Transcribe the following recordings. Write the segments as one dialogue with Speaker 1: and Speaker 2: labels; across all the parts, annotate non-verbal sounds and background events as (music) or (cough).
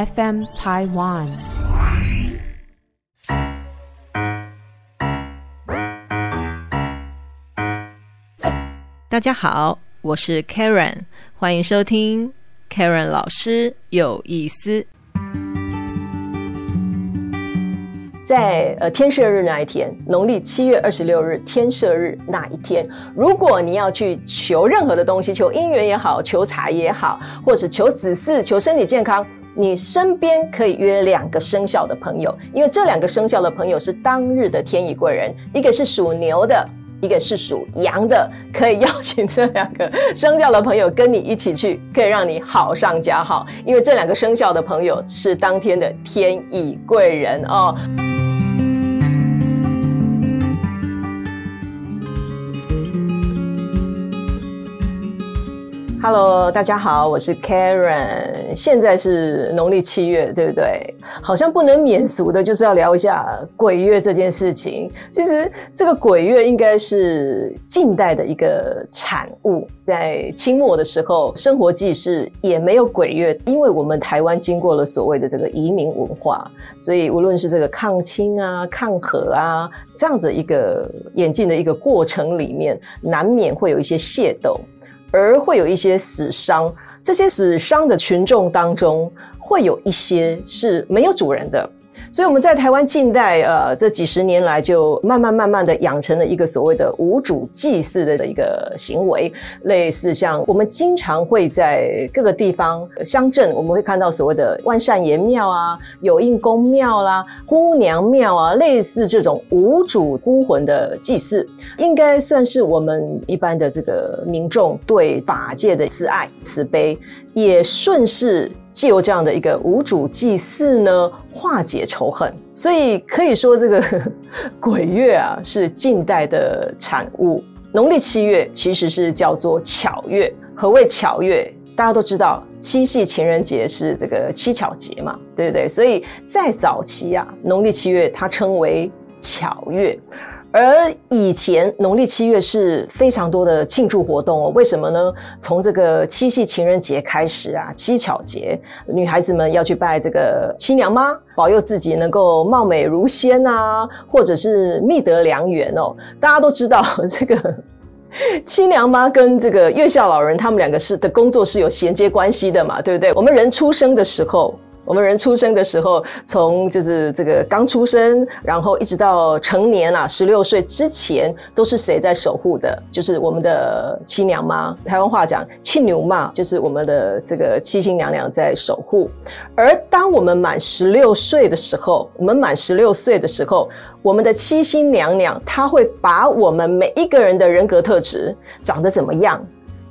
Speaker 1: FM Taiwan。
Speaker 2: 大家好，我是 Karen，欢迎收听 Karen 老师有意思。在呃天赦日那一天，农历七月二十六日天赦日那一天，如果你要去求任何的东西，求姻缘也好，求财也好，或者求子嗣、求身体健康，你身边可以约两个生肖的朋友，因为这两个生肖的朋友是当日的天乙贵人，一个是属牛的。一个是属羊的，可以邀请这两个生肖的朋友跟你一起去，可以让你好上加好。因为这两个生肖的朋友是当天的天乙贵人哦。Hello，大家好，我是 Karen。现在是农历七月，对不对？好像不能免俗的，就是要聊一下鬼月这件事情。其实这个鬼月应该是近代的一个产物。在清末的时候，生活记事也没有鬼月，因为我们台湾经过了所谓的这个移民文化，所以无论是这个抗清啊、抗和啊这样子一个演进的一个过程里面，难免会有一些械斗。而会有一些死伤，这些死伤的群众当中，会有一些是没有主人的。所以我们在台湾近代，呃，这几十年来就慢慢慢慢的养成了一个所谓的无主祭祀的一个行为，类似像我们经常会在各个地方乡镇，我们会看到所谓的万善爷庙啊、有应公庙啦、姑娘庙啊，类似这种无主孤魂的祭祀，应该算是我们一般的这个民众对法界的慈爱慈悲，也顺势。借由这样的一个无主祭祀呢，化解仇恨，所以可以说这个 (laughs) 鬼月啊是近代的产物。农历七月其实是叫做巧月。何谓巧月？大家都知道，七夕情人节是这个七巧节嘛，对不对？所以在早期啊，农历七月它称为巧月。而以前农历七月是非常多的庆祝活动哦，为什么呢？从这个七夕情人节开始啊，七巧节，女孩子们要去拜这个七娘妈，保佑自己能够貌美如仙啊，或者是觅得良缘哦。(laughs) 大家都知道这个 (laughs) 七娘妈跟这个月下老人，他们两个是的工作是有衔接关系的嘛，对不对？我们人出生的时候。我们人出生的时候，从就是这个刚出生，然后一直到成年啊，十六岁之前，都是谁在守护的？就是我们的七娘妈。台湾话讲“七牛妈”，就是我们的这个七星娘娘在守护。而当我们满十六岁的时候，我们满十六岁的时候，我们的七星娘娘她会把我们每一个人的人格特质，长得怎么样，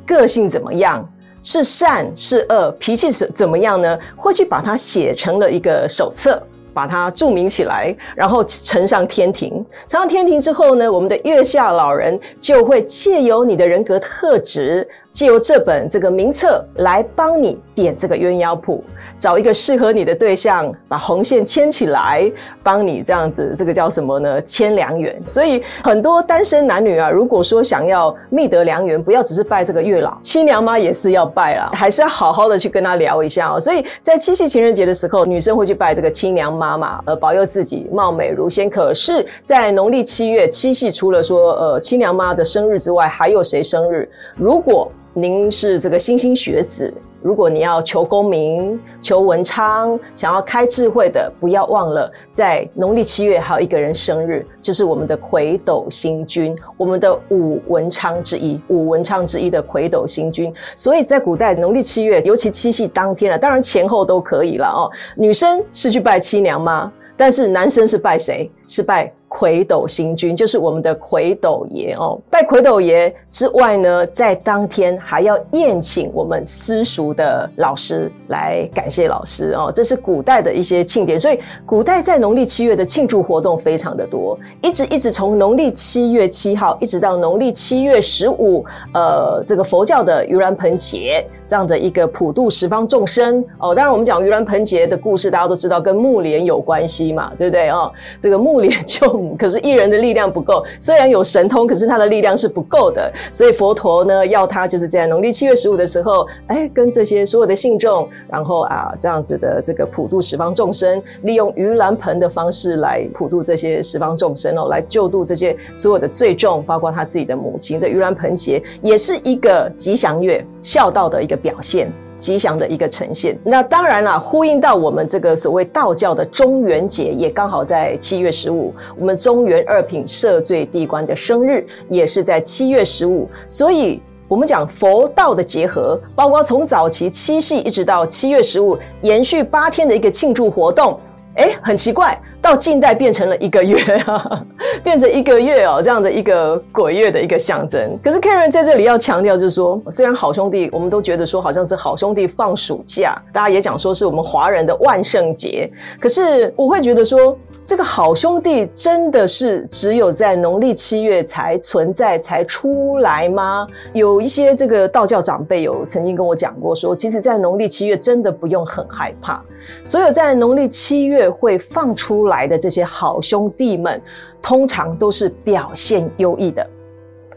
Speaker 2: 个性怎么样。是善是恶，脾气是怎么样呢？会去把它写成了一个手册，把它注明起来，然后呈上天庭。呈上天庭之后呢，我们的月下老人就会借由你的人格特质，借由这本这个名册来帮你点这个鸳鸯谱。找一个适合你的对象，把红线牵起来，帮你这样子，这个叫什么呢？牵良缘。所以很多单身男女啊，如果说想要觅得良缘，不要只是拜这个月老，七娘妈也是要拜啊，还是要好好的去跟他聊一下哦。所以在七夕情人节的时候，女生会去拜这个七娘妈妈，呃，保佑自己貌美如仙。可是，在农历七月七夕，除了说呃七娘妈的生日之外，还有谁生日？如果您是这个莘莘学子。如果你要求功名、求文昌，想要开智慧的，不要忘了，在农历七月还有一个人生日，就是我们的魁斗星君，我们的武文昌之一，武文昌之一的魁斗星君。所以在古代农历七月，尤其七夕当天了，当然前后都可以了哦。女生是去拜七娘吗，但是男生是拜谁？是拜。魁斗星君就是我们的魁斗爷哦，拜魁斗爷之外呢，在当天还要宴请我们私塾的老师来感谢老师哦，这是古代的一些庆典，所以古代在农历七月的庆祝活动非常的多，一直一直从农历七月七号一直到农历七月十五，呃，这个佛教的盂兰盆节。这样的一个普度十方众生哦。当然，我们讲盂兰盆节的故事，大家都知道跟木莲有关系嘛，对不对哦？这个木莲救母，可是艺人的力量不够，虽然有神通，可是他的力量是不够的，所以佛陀呢要他就是在农历七月十五的时候，哎，跟这些所有的信众，然后啊这样子的这个普度十方众生，利用盂兰盆的方式来普度这些十方众生哦，来救度这些所有的罪众，包括他自己的母亲。这盂兰盆节也是一个吉祥月，孝道的一个表现，吉祥的一个呈现。那当然了，呼应到我们这个所谓道教的中元节，也刚好在七月十五。我们中元二品赦罪地官的生日也是在七月十五，所以我们讲佛道的结合，包括从早期七夕一直到七月十五，延续八天的一个庆祝活动。哎，很奇怪。到近代变成了一个月啊，(laughs) 变成一个月哦，这样的一个鬼月的一个象征。可是 Karen 在这里要强调，就是说，虽然好兄弟，我们都觉得说好像是好兄弟放暑假，大家也讲说是我们华人的万圣节。可是我会觉得说，这个好兄弟真的是只有在农历七月才存在、才出来吗？有一些这个道教长辈有曾经跟我讲过，说其实，在农历七月真的不用很害怕。所有在农历七月会放出来的这些好兄弟们，通常都是表现优异的，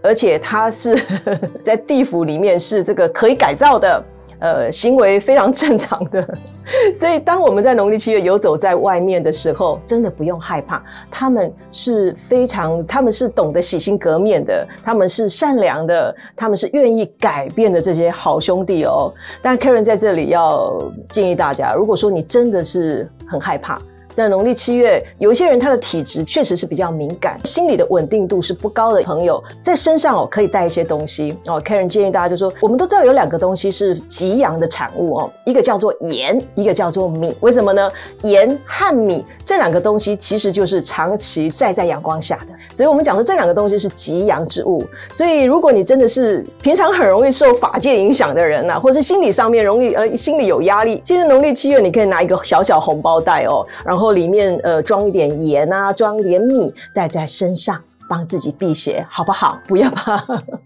Speaker 2: 而且他是 (laughs) 在地府里面是这个可以改造的。呃，行为非常正常的，(laughs) 所以当我们在农历七月游走在外面的时候，真的不用害怕，他们是非常，他们是懂得洗心革面的，他们是善良的，他们是愿意改变的这些好兄弟哦。但 Karen 在这里要建议大家，如果说你真的是很害怕。在农历七月，有一些人他的体质确实是比较敏感，心理的稳定度是不高的朋友，在身上哦可以带一些东西哦。Karen 建议大家就说，我们都知道有两个东西是极阳的产物哦，一个叫做盐，一个叫做米。为什么呢？盐和米这两个东西其实就是长期晒在阳光下的，所以我们讲说这两个东西是极阳之物。所以如果你真的是平常很容易受法界影响的人呐，或是心理上面容易呃心里有压力，今年农历七月你可以拿一个小小红包袋哦，然后。然后里面呃装一点盐啊，装一点米带在身上，帮自己辟邪，好不好？(laughs) 不要怕，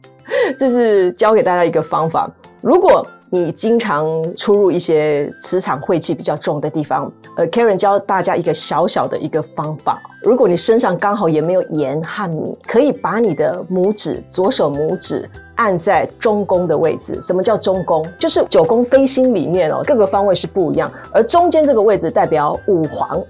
Speaker 2: (laughs) 这是教给大家一个方法。如果你经常出入一些磁场晦气比较重的地方，呃，Karen 教大家一个小小的一个方法。如果你身上刚好也没有盐和米，可以把你的拇指，左手拇指按在中宫的位置。什么叫中宫？就是九宫飞星里面哦，各个方位是不一样，而中间这个位置代表五黄，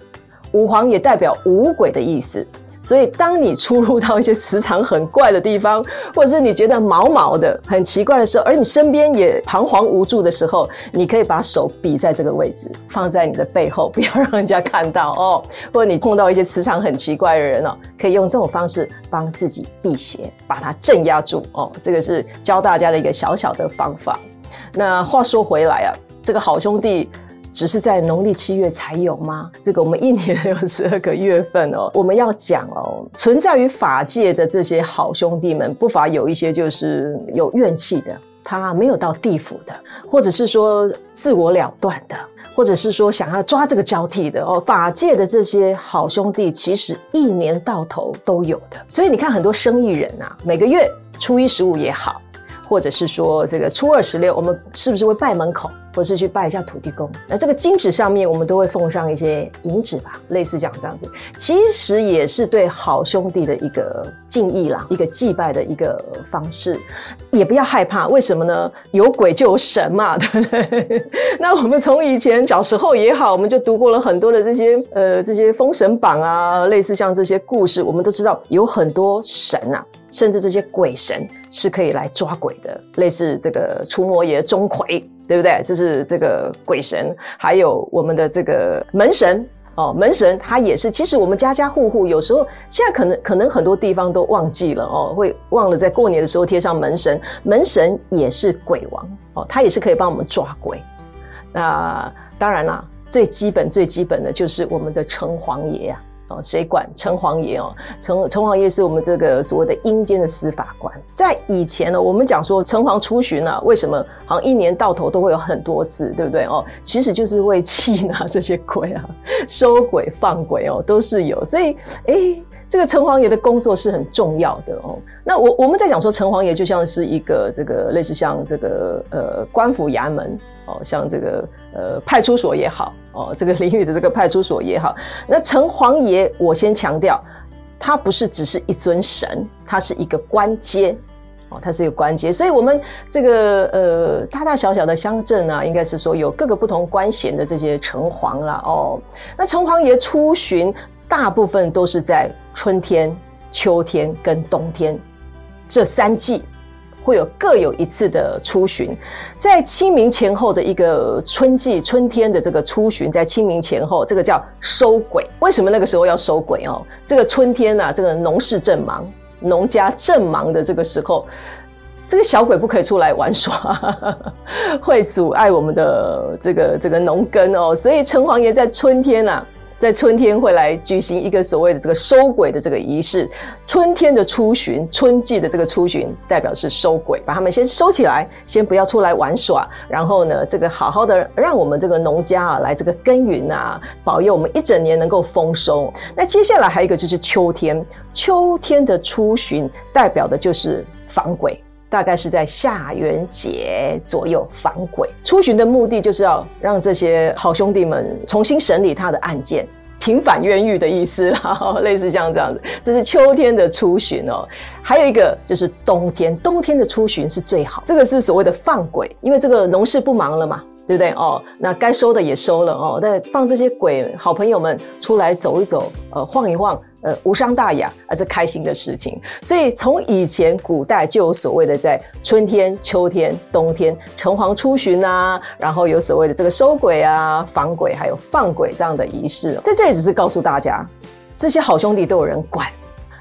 Speaker 2: 五黄也代表五鬼的意思。所以，当你出入到一些磁场很怪的地方，或者是你觉得毛毛的、很奇怪的时候，而你身边也彷徨无助的时候，你可以把手比在这个位置，放在你的背后，不要让人家看到哦。(laughs) 或者你碰到一些磁场很奇怪的人哦，可以用这种方式帮自己辟邪，把它镇压住哦。这个是教大家的一个小小的方法。那话说回来啊，这个好兄弟。只是在农历七月才有吗？这个我们一年有十二个月份哦。(laughs) 我们要讲哦，存在于法界的这些好兄弟们，不乏有一些就是有怨气的，他没有到地府的，或者是说自我了断的，或者是说想要抓这个交替的哦。法界的这些好兄弟，其实一年到头都有的。所以你看，很多生意人啊，每个月初一十五也好，或者是说这个初二十六，我们是不是会拜门口？或是去拜一下土地公，那这个金纸上面我们都会奉上一些银纸吧，类似讲这样子，其实也是对好兄弟的一个敬意啦，一个祭拜的一个方式，也不要害怕，为什么呢？有鬼就有神嘛，对不对？(laughs) 那我们从以前小时候也好，我们就读过了很多的这些呃这些封神榜啊，类似像这些故事，我们都知道有很多神啊，甚至这些鬼神是可以来抓鬼的，类似这个除魔爷钟馗。对不对？这是这个鬼神，还有我们的这个门神哦。门神他也是，其实我们家家户户有时候现在可能可能很多地方都忘记了哦，会忘了在过年的时候贴上门神。门神也是鬼王哦，他也是可以帮我们抓鬼。那当然啦，最基本最基本的就是我们的城隍爷啊。哦，谁管城隍爷哦？城城隍爷是我们这个所谓的阴间的司法官。在以前呢，我们讲说城隍出巡啊，为什么好像一年到头都会有很多次，对不对哦？其实就是为气拿这些鬼啊，收鬼放鬼哦，都是有。所以，哎，这个城隍爷的工作是很重要的哦。那我我们在讲说城隍爷就像是一个这个类似像这个呃官府衙门哦，像这个呃派出所也好。哦，这个淋雨的这个派出所也好，那城隍爷，我先强调，他不是只是一尊神，他是一个官阶，哦，他是一个官阶，所以我们这个呃大大小小的乡镇啊，应该是说有各个不同官衔的这些城隍啦，哦，那城隍爷出巡，大部分都是在春天、秋天跟冬天这三季。会有各有一次的出巡，在清明前后的一个春季春天的这个出巡，在清明前后，这个叫收鬼。为什么那个时候要收鬼哦？这个春天呐，这个农事正忙，农家正忙的这个时候，这个小鬼不可以出来玩耍，(laughs) 会阻碍我们的这个这个农耕哦。所以城隍爷在春天呐。在春天会来举行一个所谓的这个收鬼的这个仪式，春天的初巡，春季的这个初巡，代表是收鬼，把他们先收起来，先不要出来玩耍，然后呢，这个好好的让我们这个农家啊来这个耕耘啊，保佑我们一整年能够丰收。那接下来还有一个就是秋天，秋天的初巡代表的就是防鬼。大概是在下元节左右防鬼出巡的目的，就是要让这些好兄弟们重新审理他的案件，平反冤狱的意思啦，类似像这样子。这是秋天的出巡哦，还有一个就是冬天，冬天的出巡是最好。这个是所谓的放鬼，因为这个农事不忙了嘛。对不对哦？那该收的也收了哦。那放这些鬼好朋友们出来走一走，呃，晃一晃，呃，无伤大雅，而是开心的事情。所以从以前古代就有所谓的在春天、秋天、冬天城隍出巡啊，然后有所谓的这个收鬼啊、防鬼还有放鬼这样的仪式。在这里只是告诉大家，这些好兄弟都有人管，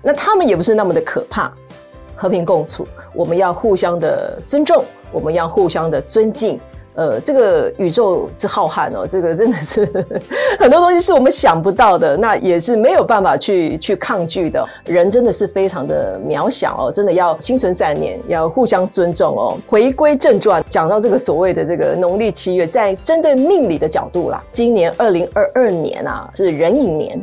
Speaker 2: 那他们也不是那么的可怕，和平共处，我们要互相的尊重，我们要互相的尊敬。呃，这个宇宙之浩瀚哦，这个真的是 (laughs) 很多东西是我们想不到的，那也是没有办法去去抗拒的。人真的是非常的渺小哦，真的要心存善念，要互相尊重哦。回归正传，讲到这个所谓的这个农历七月，在针对命理的角度啦，今年二零二二年啊是壬寅年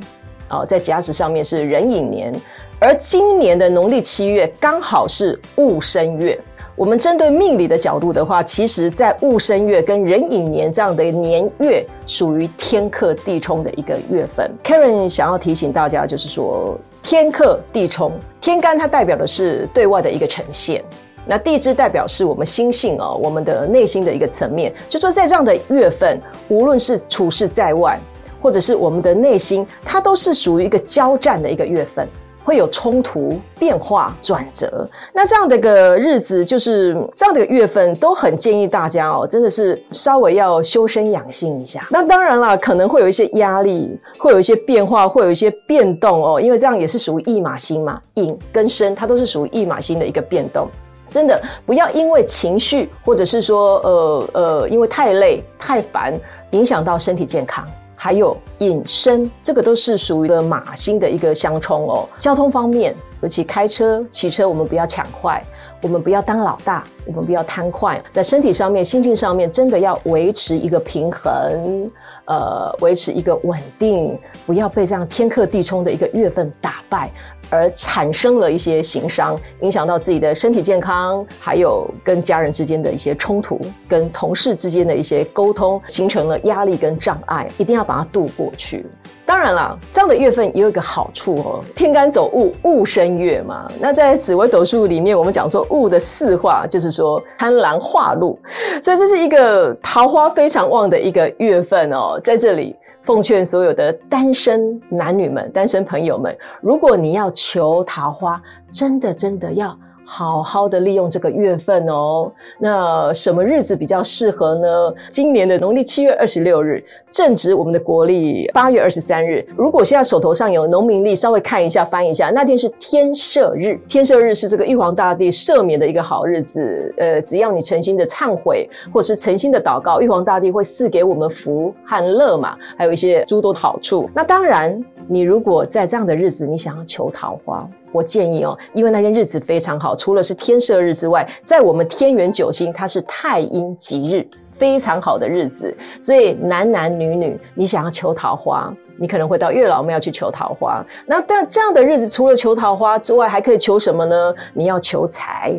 Speaker 2: 哦，在甲子上面是壬寅年，而今年的农历七月刚好是戊申月。我们针对命理的角度的话，其实，在戊申月跟壬寅年这样的年月，属于天克地冲的一个月份。Karen 想要提醒大家，就是说，天克地冲，天干它代表的是对外的一个呈现，那地支代表是我们心性哦，我们的内心的一个层面。就说在这样的月份，无论是处事在外，或者是我们的内心，它都是属于一个交战的一个月份。会有冲突、变化、转折，那这样的一个日子，就是这样的月份，都很建议大家哦，真的是稍微要修身养性一下。那当然了，可能会有一些压力，会有一些变化，会有一些变动哦，因为这样也是属于驿马星嘛，引跟身，它都是属于驿马星的一个变动。真的不要因为情绪，或者是说，呃呃，因为太累、太烦，影响到身体健康。还有隐身，这个都是属于的马星的一个相冲哦。交通方面，尤其开车、骑车，我们不要抢快，我们不要当老大，我们不要贪快。在身体上面、心境上面，真的要维持一个平衡，呃，维持一个稳定，不要被这样天克地冲的一个月份打败。而产生了一些行伤，影响到自己的身体健康，还有跟家人之间的一些冲突，跟同事之间的一些沟通，形成了压力跟障碍，一定要把它度过去。当然了，这样的月份也有一个好处哦，天干走戊，戊生月嘛。那在紫微斗数里面，我们讲说戊的四化，就是说贪婪化禄，所以这是一个桃花非常旺的一个月份哦，在这里。奉劝所有的单身男女们、单身朋友们，如果你要求桃花，真的真的要。好好的利用这个月份哦。那什么日子比较适合呢？今年的农历七月二十六日，正值我们的国历八月二十三日。如果现在手头上有农民历，稍微看一下、翻一下，那天是天赦日。天赦日是这个玉皇大帝赦免的一个好日子。呃，只要你诚心的忏悔，或者是诚心的祷告，玉皇大帝会赐给我们福和乐嘛，还有一些诸多的好处。那当然，你如果在这样的日子，你想要求桃花，我建议哦，因为那天日子非常好，除了是天赦日之外，在我们天元九星，它是太阴吉日，非常好的日子。所以男男女女，你想要求桃花，你可能会到月老庙去求桃花。那但这样的日子，除了求桃花之外，还可以求什么呢？你要求财，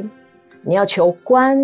Speaker 2: 你要求官，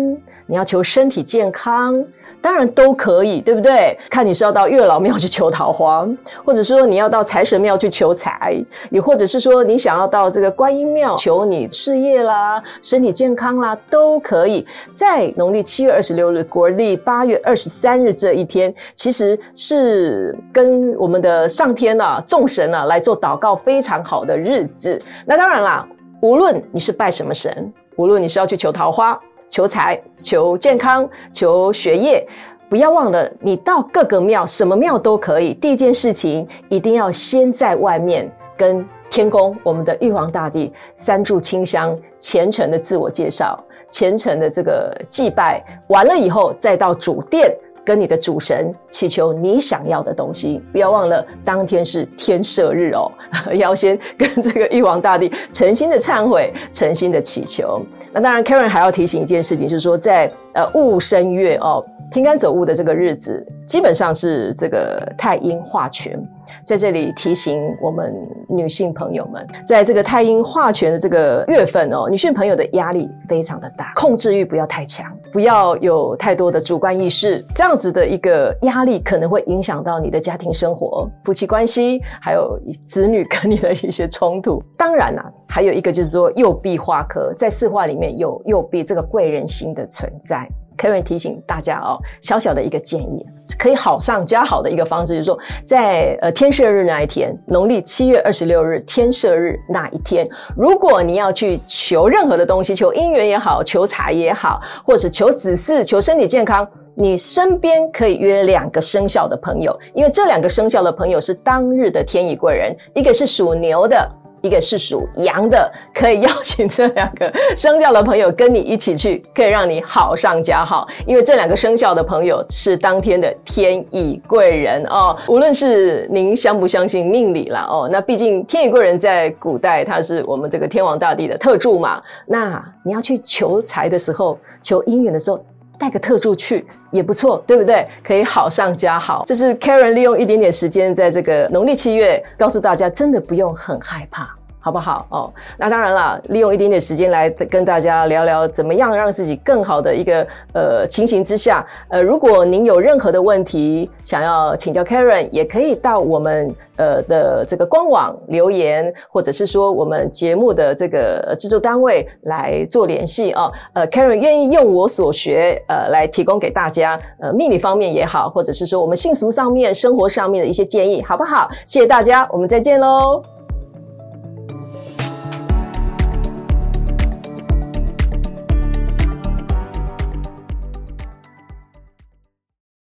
Speaker 2: 你要求身体健康。当然都可以，对不对？看你是要到月老庙去求桃花，或者说你要到财神庙去求财，也或者是说你想要到这个观音庙求你事业啦、身体健康啦，都可以。在农历七月二十六日，国历八月二十三日这一天，其实是跟我们的上天啊、众神啊来做祷告非常好的日子。那当然啦，无论你是拜什么神，无论你是要去求桃花。求财、求健康、求学业，不要忘了，你到各个庙，什么庙都可以。第一件事情，一定要先在外面跟天公，我们的玉皇大帝三炷清香，虔诚的自我介绍，虔诚的这个祭拜完了以后，再到主殿。跟你的主神祈求你想要的东西，不要忘了当天是天赦日哦，(laughs) 要先跟这个玉皇大帝诚心的忏悔，诚心的祈求。那当然，Karen 还要提醒一件事情，就是说在呃戊申月哦。天干走戊的这个日子，基本上是这个太阴化权，在这里提醒我们女性朋友们，在这个太阴化权的这个月份哦，女性朋友的压力非常的大，控制欲不要太强，不要有太多的主观意识，这样子的一个压力可能会影响到你的家庭生活、夫妻关系，还有子女跟你的一些冲突。当然啦，还有一个就是说右臂花科，在四化里面有右臂这个贵人星的存在。Karen 提醒大家哦，小小的一个建议，可以好上加好的一个方式，就是说，在呃天赦日那一天，农历七月二十六日天赦日那一天，如果你要去求任何的东西，求姻缘也好，求财也好，或者求子嗣、求身体健康，你身边可以约两个生肖的朋友，因为这两个生肖的朋友是当日的天乙贵人，一个是属牛的。一个是属羊的，可以邀请这两个生肖的朋友跟你一起去，可以让你好上加好。因为这两个生肖的朋友是当天的天乙贵人哦。无论是您相不相信命理啦哦，那毕竟天乙贵人在古代他是我们这个天王大帝的特助嘛。那你要去求财的时候，求姻缘的时候。带个特助去也不错，对不对？可以好上加好。这是 Karen 利用一点点时间，在这个农历七月，告诉大家，真的不用很害怕。好不好哦？那当然了，利用一点点时间来跟大家聊聊，怎么样让自己更好的一个呃情形之下，呃，如果您有任何的问题想要请教 Karen，也可以到我们呃的这个官网留言，或者是说我们节目的这个制作单位来做联系哦。呃，Karen 愿意用我所学呃来提供给大家呃命理方面也好，或者是说我们性俗上面、生活上面的一些建议，好不好？谢谢大家，我们再见喽。